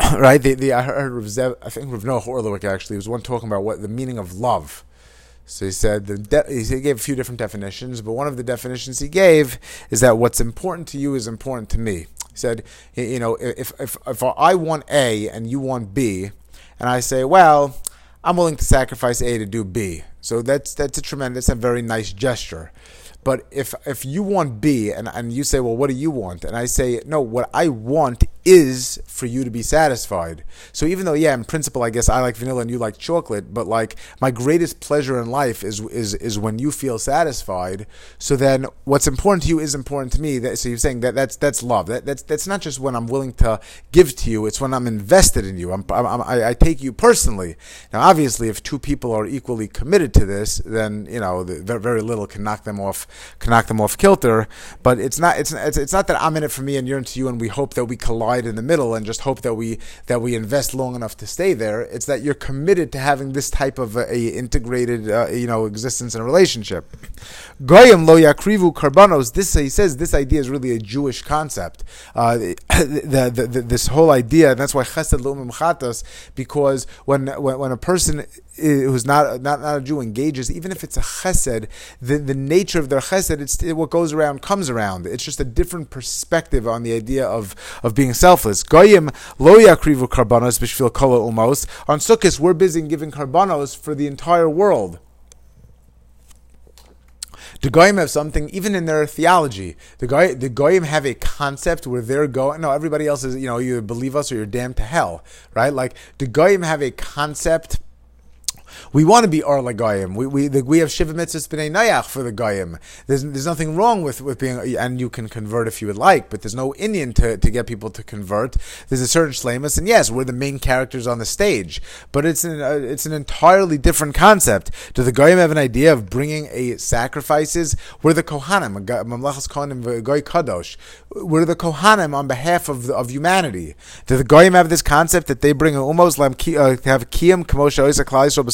right? The, the I heard Rav Zev, I think Rav Noah Orlowek actually was one talking about what the meaning of love. So he said de- he gave a few different definitions, but one of the definitions he gave is that what's important to you is important to me. He said, you know, if if if I want A and you want B, and I say, well, I'm willing to sacrifice A to do B. So that's that's a tremendous and very nice gesture. But if if you want B and, and you say, well, what do you want? And I say, no, what I want is for you to be satisfied. So even though, yeah, in principle, I guess I like vanilla and you like chocolate, but like my greatest pleasure in life is is is when you feel satisfied. So then, what's important to you is important to me. That, so you're saying that that's that's love. That, that's that's not just when I'm willing to give to you. It's when I'm invested in you. I'm, I'm, i I take you personally. Now, obviously, if two people are equally committed to this, then you know very little can knock them off can knock them off kilter. But it's not it's it's, it's not that I'm in it for me and you're into you, and we hope that we collide in the middle and just hope that we that we invest long enough to stay there. It's that you're committed to having this type of a, a integrated uh, you know existence and relationship. Goyim lo yakrivu karbanos. This he says this idea is really a Jewish concept. Uh, the, the, the, this whole idea, and that's why chesed lo because when, when when a person who's not, not not a Jew engages, even if it's a chesed, the, the nature of their chesed, it's it, what goes around comes around. It's just a different perspective on the idea of, of being selfless. Goyim lo yakrivu karbanos b'shvil kola umos. On Sukkot, we're busy giving karbanos for the entire world. The Goyim have something, even in their theology. The Goy, the Goyim have a concept where they're going. No, everybody else is, you know, you believe us or you're damned to hell, right? Like the Goyim have a concept we want to be Arla Goyim. We we the, we have Shiva Mitzvahs B'nai Noach for the Goyim. There's there's nothing wrong with, with being and you can convert if you would like, but there's no inyan to, to get people to convert. There's a certain shlemus, and yes, we're the main characters on the stage, but it's an uh, it's an entirely different concept. Do the Goyim have an idea of bringing a sacrifices? We're the Kohanim, Mamlachas Kohanim, Goy Kadosh. We're the Kohanim on behalf of of humanity. Do the Goyim have this concept that they bring a umos lam uh, have kiyam kamosha oisa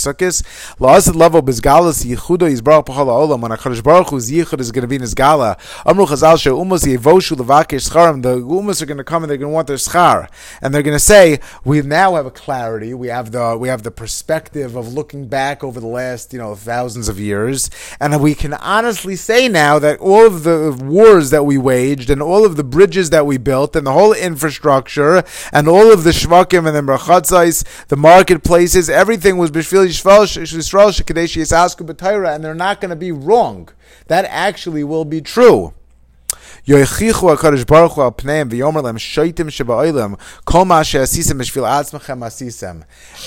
Shlichus. La'asad level bezgalas yichudo yizbarach b'chol ha'olam. When HaKadosh Baruch Hu's yichud is going to be in his gala. Amru chazal she'umos yevoshu levakesh. The umas are going to come and they're going to want their schar. And they're going to say, we now have a clarity. We have the, we have the perspective of looking back over the last, you know, thousands of years. And we can honestly say now that all of the wars that we waged and all of the bridges that we built and the whole infrastructure and all of the shvakim and the merchatzais, the marketplaces, everything was yishval yisrael and they're not going to be wrong. That actually will be true.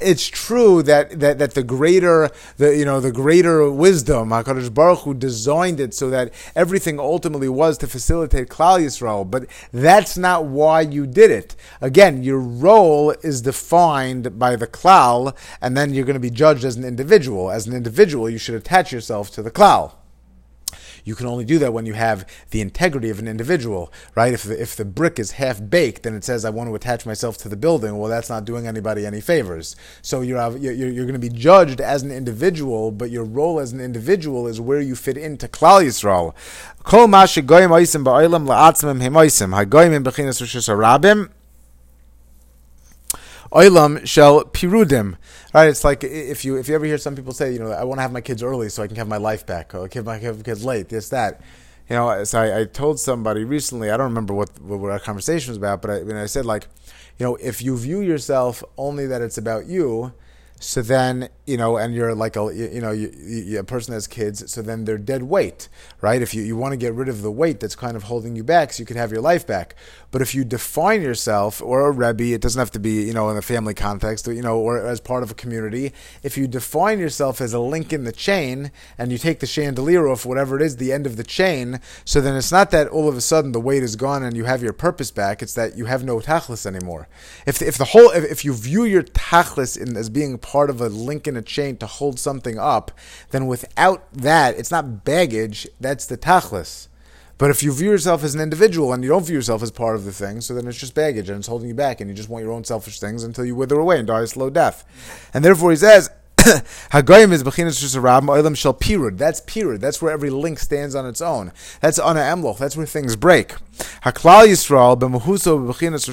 It's true that, that, that the greater, the, you know, the greater wisdom, HaKadosh Baruch Hu designed it so that everything ultimately was to facilitate Klal Yisrael, but that's not why you did it. Again, your role is defined by the Klal, and then you're going to be judged as an individual. As an individual, you should attach yourself to the Klal. You can only do that when you have the integrity of an individual, right? If the, if the brick is half baked and it says, I want to attach myself to the building, well, that's not doing anybody any favors. So you're, you're, you're going to be judged as an individual, but your role as an individual is where you fit into Klal Yisrael. Kol ma oisim him oisim. In. Oilam shel pirudim. Right? It's like if you if you ever hear some people say, you know, I want to have my kids early so I can have my life back, or I can have my kids late, this that. You know, so I, I told somebody recently, I don't remember what, what our conversation was about, but I, I said like, you know, if you view yourself only that it's about you, so then you know, and you're like a you know you, you, a person has kids, so then they're dead weight, right? If you, you want to get rid of the weight that's kind of holding you back, so you can have your life back. But if you define yourself or a rebbe, it doesn't have to be you know in a family context, you know, or as part of a community. If you define yourself as a link in the chain, and you take the chandelier off whatever it is, the end of the chain, so then it's not that all of a sudden the weight is gone and you have your purpose back. It's that you have no tachlis anymore. If if the whole if, if you view your tachlis in, as being part of a link in a chain to hold something up, then without that, it's not baggage, that's the tachlis. But if you view yourself as an individual and you don't view yourself as part of the thing, so then it's just baggage and it's holding you back and you just want your own selfish things until you wither away and die a slow death. And therefore he says, Hagoyim is bechinas shusarab oilam shel pirud. That's pirud. That's where every link stands on its own. That's ana emloch. That's where things break. Haklal Yisrael b'mehuso bechinas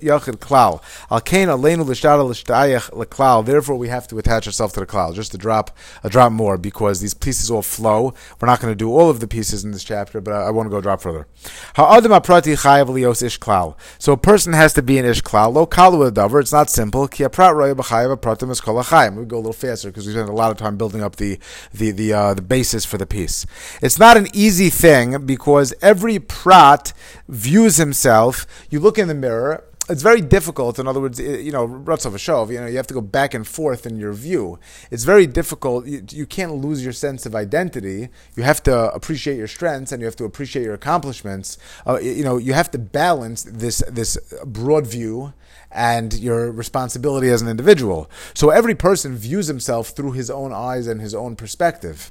yachid klal. Al kain aleinu l'shtada l'shtayach l'klal. Therefore, we have to attach ourselves to the klal. Just to drop a drop more because these pieces all flow. We're not going to do all of the pieces in this chapter, but I, I want to go a drop further. Ha'adam aprati chayav lios ish klal. So a person has to be an ish klal. Lo kalu davar. It's not simple. Ki aprat roya b'chayav apratim is kol We go a little faster because we spent a lot of time building up the the the uh, the basis for the piece. It's not an easy thing because every prat views himself. You look in the mirror. It's very difficult. In other words, you know, Ratzov Shov, you know, you have to go back and forth in your view. It's very difficult. You, you can't lose your sense of identity. You have to appreciate your strengths and you have to appreciate your accomplishments. Uh, you know, you have to balance this this broad view and your responsibility as an individual. So every person views himself through his own eyes and his own perspective.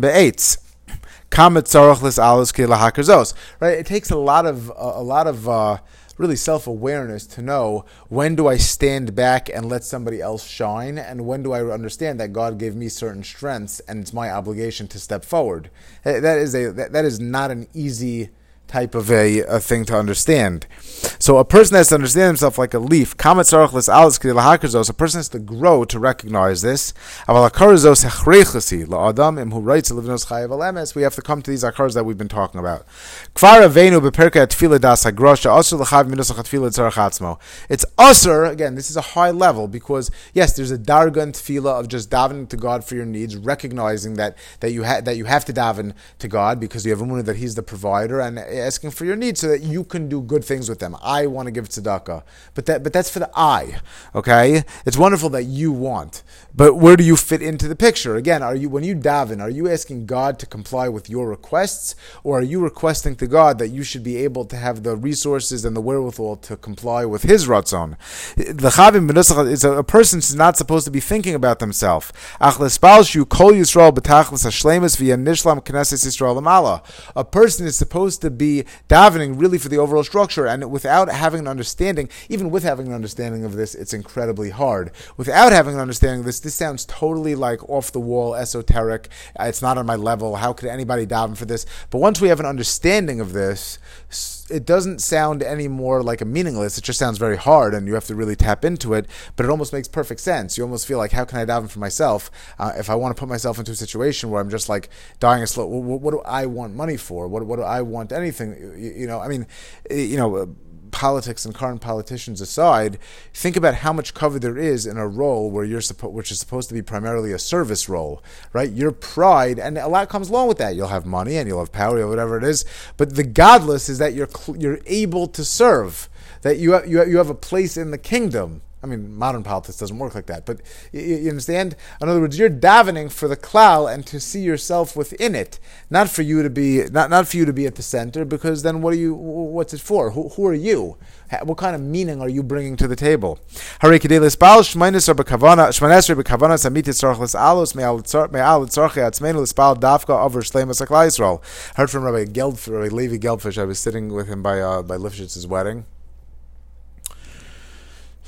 Be'etz. Right, it takes a lot of a lot of uh, really self awareness to know when do I stand back and let somebody else shine, and when do I understand that God gave me certain strengths and it's my obligation to step forward. That is a that, that is not an easy type of a, a thing to understand. So a person has to understand himself like a leaf. A person has to grow to recognize this. La Adam who writes a Livnos Chayavalemes, We have to come to these akars that we've been talking about. It's usr, again, this is a high level because, yes, there's a dargan tefillah of just davening to God for your needs, recognizing that, that, you, ha- that you have to daven to God because you have emunah that He's the provider and asking for your needs so that you can do good things with them. I want to give tzedakah, but that but that's for the I. Okay, it's wonderful that you want, but where do you fit into the picture? Again, are you when you daven, are you asking God to comply with your requests, or are you requesting to God that you should be able to have the resources and the wherewithal to comply with His ratzon? The chavim is a, a person is not supposed to be thinking about themselves. A person is supposed to be davening really for the overall structure, and without having an understanding, even with having an understanding of this, it's incredibly hard. Without having an understanding of this, this sounds totally like off the wall, esoteric. It's not on my level. How could anybody daven for this? But once we have an understanding of this, it doesn't sound any more like a meaningless. It just sounds very hard, and you have to really tap into it. But it almost makes perfect sense. You almost feel like, how can I daven for myself uh, if I want to put myself into a situation where I'm just like dying a slow? What, what do I want money for? What, what do I want anything? You, you know, I mean, you know politics and current politicians aside, think about how much kavod there is in a role where you're supposed, which is supposed to be primarily a service role, right? Your pride, and a lot comes along with that. You'll have money and you'll have power or whatever it is, but the gadlus is that you're you're able to serve, that you have, you have, you have a place in the kingdom. I mean, modern politics doesn't work like that, but you, understand? In other words, you're davening for the klal and to see yourself within it, not for you to be not not for you to be at the center, because then what are you? What's it for? Who, who are you? What kind of meaning are you bringing to the table? Heard from Rabbi Geld, Rabbi Levi Geldfish. I was sitting with him by uh, by Lifshitz's wedding.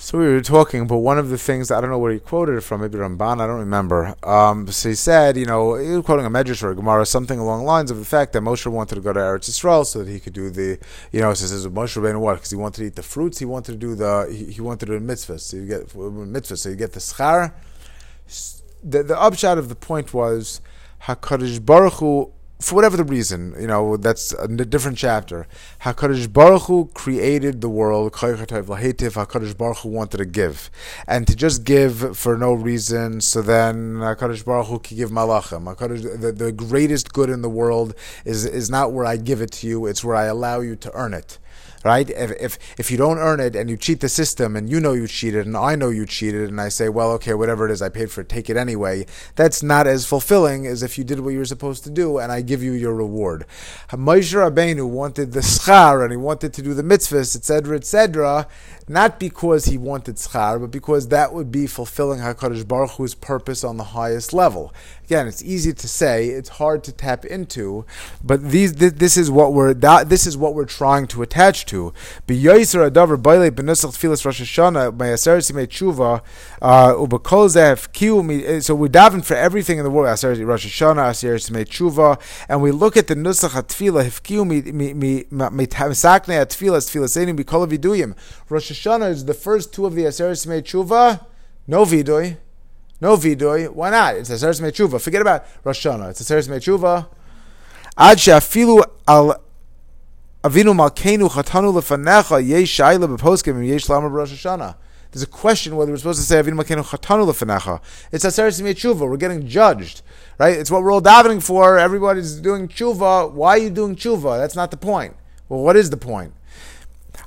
So we were talking, but one of the things I don't know where he quoted it from, maybe Ramban, I don't remember. Um, so he said, you know, he was quoting a Medrash or a Gemara, something along the lines of the fact that Moshe wanted to go to Eretz Yisrael so that he could do the, you know, so says Moshe Rabbeinu what? Because he wanted to eat the fruits, he wanted to do the, he, he wanted to do mitzvahs, so you get mitzvahs, so you get the schar. The, the upshot of the point was Hakadosh Baruch Hu for whatever the reason, you know, that's a different chapter. Hakadosh Baruch Hu created the world. Hakadosh Baruch Hu wanted to give, and to just give for no reason. So then Hakadosh Baruch Hu can give malachim. HaKadosh, the, the greatest good in the world is is not where I give it to you; it's where I allow you to earn it right? If, if if you don't earn it and you cheat the system and you know you cheated and I know you cheated and I say, well, okay, whatever it is, I paid for it, take it anyway. That's not as fulfilling as if you did what you were supposed to do and I give you your reward. Moshe Rabbeinu wanted the schar and he wanted to do the mitzvahs, etc., etc., not because he wanted schar, but because that would be fulfilling Hakadosh Baruch Hu's purpose on the highest level. Again, it's easy to say, it's hard to tap into, but these this, is what we're this is what we're trying to attach to. Tshuva uh, kiu. So we daven for everything in the world. Rosh Hashanah, aseres yimei tshuva, and we look at the nusach viduyim. Rosh Hashanah is the first two of the Aseres Mei Tshuva. No vidoy. No vidoy. Why not? It's Aseres Mei Tshuva. Forget about Rosh Hashanah. It's Aseres Mei Tshuva. Ad she'afilu al Avinu Malkeinu Chatanu Lefanecha Yesh Shaila Yesh Lama Rosh Hashanah. There's a question whether we're supposed to say Avinu Malkeinu Chatanu Lefanecha. It's Aseres Mei Tshuva. We're getting judged, right? It's what we're all davening for. Everybody's doing tshuva. Why are you doing tshuva? That's not the point. Well, what is the point?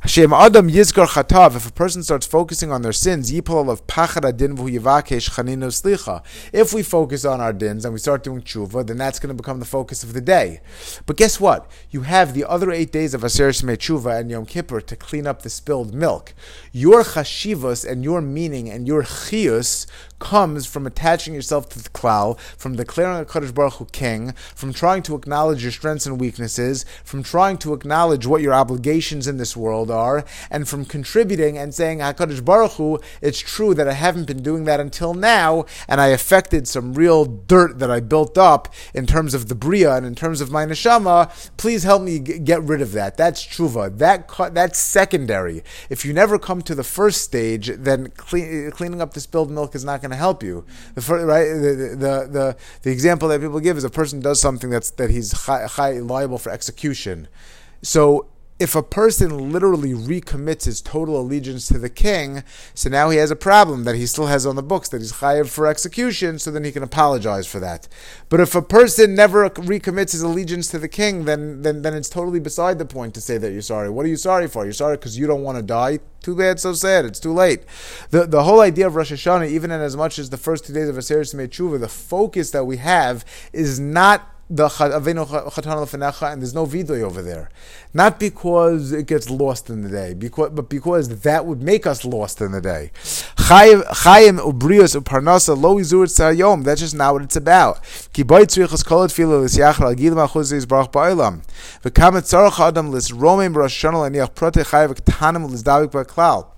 Hashem Adam Yizkar Chatav, if a person starts focusing on their sins, Yipol of Pachad Adin Yivakesh Chaninu Slicha. If we focus on our dins and we start doing tshuva, then that's going to become the focus of the day. But guess what? You have the other eight days of Aser Shmei Tshuva and Yom Kippur to clean up the spilled milk. Your chashivas and your meaning and your chiyus comes from attaching yourself to the klal, from declaring HaKadosh Baruch Hu king, from trying to acknowledge your strengths and weaknesses, from trying to acknowledge what your obligations in this world are, and from contributing and saying, HaKadosh Baruch Hu, it's true that I haven't been doing that until now, and I affected some real dirt that I built up in terms of the Bria and in terms of my neshama. Please help me g- get rid of that. That's tshuva. That, that's secondary. If you never come to the first stage, then clean, cleaning up the spilled milk is not going going to help you. The first, right, the, the, the, the, example that people give is a person does something that's that he's high, high, liable for execution. So if a person literally recommits his total allegiance to the king, so now he has a problem that he still has on the books that he's chayav for execution, so then he can apologize for that. But if a person never recommits his allegiance to the king, then then, then it's totally beside the point to say that you're sorry. What are you sorry for? You're sorry because you don't want to die? Too bad, so sad. It's too late. The the whole idea of Rosh Hashanah, even in as much as the first two days of a Aseret Tshuva, the focus that we have is not the Avinu Chatan Lefenecha, and there's no vidoy over there. Not because it gets lost in the day, because, but because that would make us lost in the day. Chayim ubrius uparnasa lo izurit sayom. That's just not what it's about. Ki boy tzrichas kol tefillah l'syachar al gilim barach ba'ilam. Adam shana l'niach prote ba'klal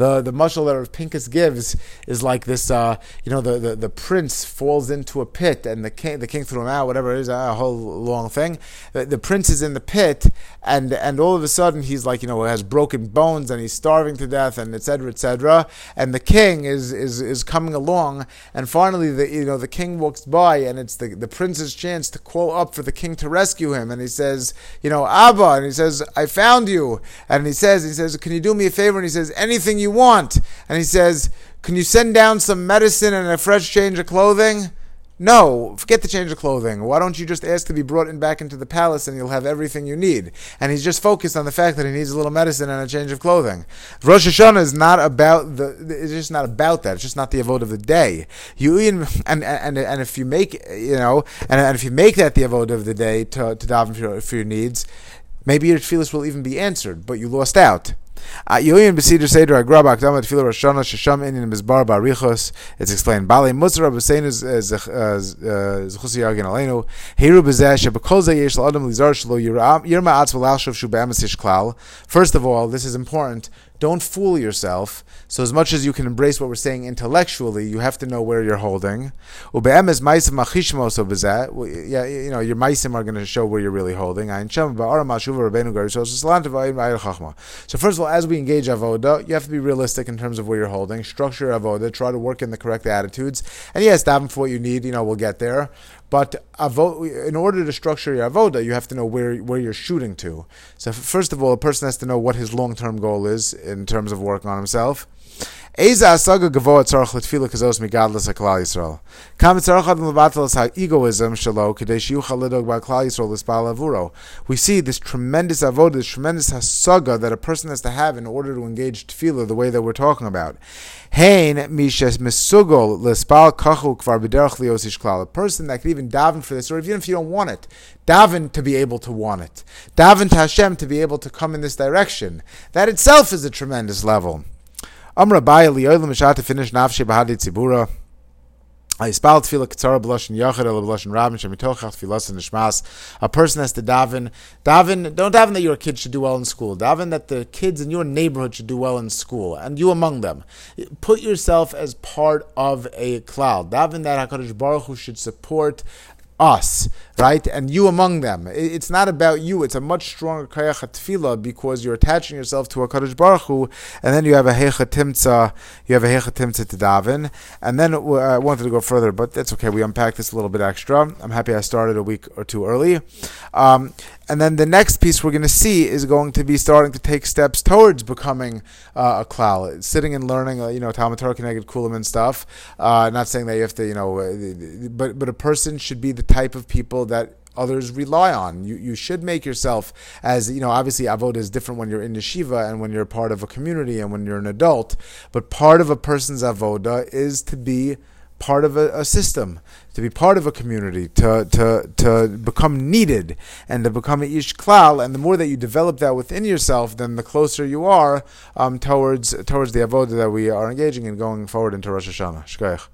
the the mushal that Pincus gives is like this. Uh, you know, the, the, the prince falls into a pit, and the king the king threw him out. Whatever it is, a whole long thing. The, the, prince is in the pit, and and all of a sudden he's like you know has broken bones, and he's starving to death, and etc. etc. And the king is is is coming along, and finally the you know the king walks by, and it's the the prince's chance to call up for the king to rescue him, and he says, you know, Abba, and he says, I found you, and he says, he says, can you do me a favor? And he says, anything you want. And he says, Can you send down some medicine and a fresh change of clothing? No, forget the change of clothing. Why don't you just ask to be brought in back into the palace and you'll have everything you need? And he's just focused on the fact that he needs a little medicine and a change of clothing. Rosh Hashanah is not about the. It's just not about that. It's just not the avoda of the day. You and and and, if you make you know and, and if you make that the avoda of the day to to daven for, your, for your needs, maybe your tefillas will even be answered, but you lost out. Uh, Yoyin b'sidr seder agrab akdam at tefillah roshana shesham in mizbar barichos. It's explained. Bali musar b'seinu zechusi uh, uh, yagin aleinu. Heru b'zeh shebekol zeh yesh l'adam lizar shlo yirma atz v'lal shuv shu b'emes klal. First of all, this is important. Don't fool yourself. So as much as you can embrace what we're saying intellectually, you have to know where you're holding. Yeah, you know, your maisim are going to show where you're really holding. So first of all, as we engage avoda, you have to be realistic in terms of where you're holding. Structure avoda. Try to work in the correct attitudes. And yes, daven for what you need. You know, we'll get there. But in order to structure your avoda, you have to know where where you're shooting to. So first of all, a person has to know what his long term goal is in terms of working on himself. Eza asaga gavoa tzarach l'tfila kazos migadlas haklal Yisrael. Kam tzarach adam levatel ha egoism shalo kadesh yuchal lidog ba klal Yisrael l'spal avuro. We see this tremendous avoda, this tremendous hasaga that a person has to have in order to engage tefillah the way that we're talking about. Hein mishes misugol l'spal kachu kvar b'derach lios klal. A person that can even daven for this, or even if you don't want it, daven to be able to want it. Daven to Hashem to be able to come in this direction. That itself is a tremendous level. Amra Baya Liyolim Mishat to finish Nafshi Bahadi Tzibura. A person has to daven. Daven, don't daven that your kids should do well in school. Daven that the kids in your neighborhood should do well in school, and you among them. Put yourself as part of a klal. Daven that Hakadosh Baruch Hu should support us, right? And you among them. It's not about you. It's a much stronger kayach tefillah because you're attaching yourself to HaKadosh Baruch Hu, and then you have a hecha timtza, you have a hecha timtza to daven. And then uh, I wanted to go further, but that's okay. We unpacked this a little bit extra. I'm happy I started a week or two early. Um, and then the next piece we're going to see is going to be starting to take steps towards becoming uh, a klal, sitting and learning, uh, you know, Talmud Torah connected kulam and stuff. Uh, not saying that you have to, you know, uh, but but a person should be the type of people that others rely on. You you should make yourself as you know. Obviously, avoda is different when you're in yeshiva and when you're part of a community and when you're an adult. But part of a person's avoda is to be part of a, a, system, to be part of a community, to, to, to become needed, and to become a ish klal. And the more that you develop that within yourself, then the closer you are um, towards towards the avodah that we are engaging in going forward into Rosh Hashanah. Shkoyach.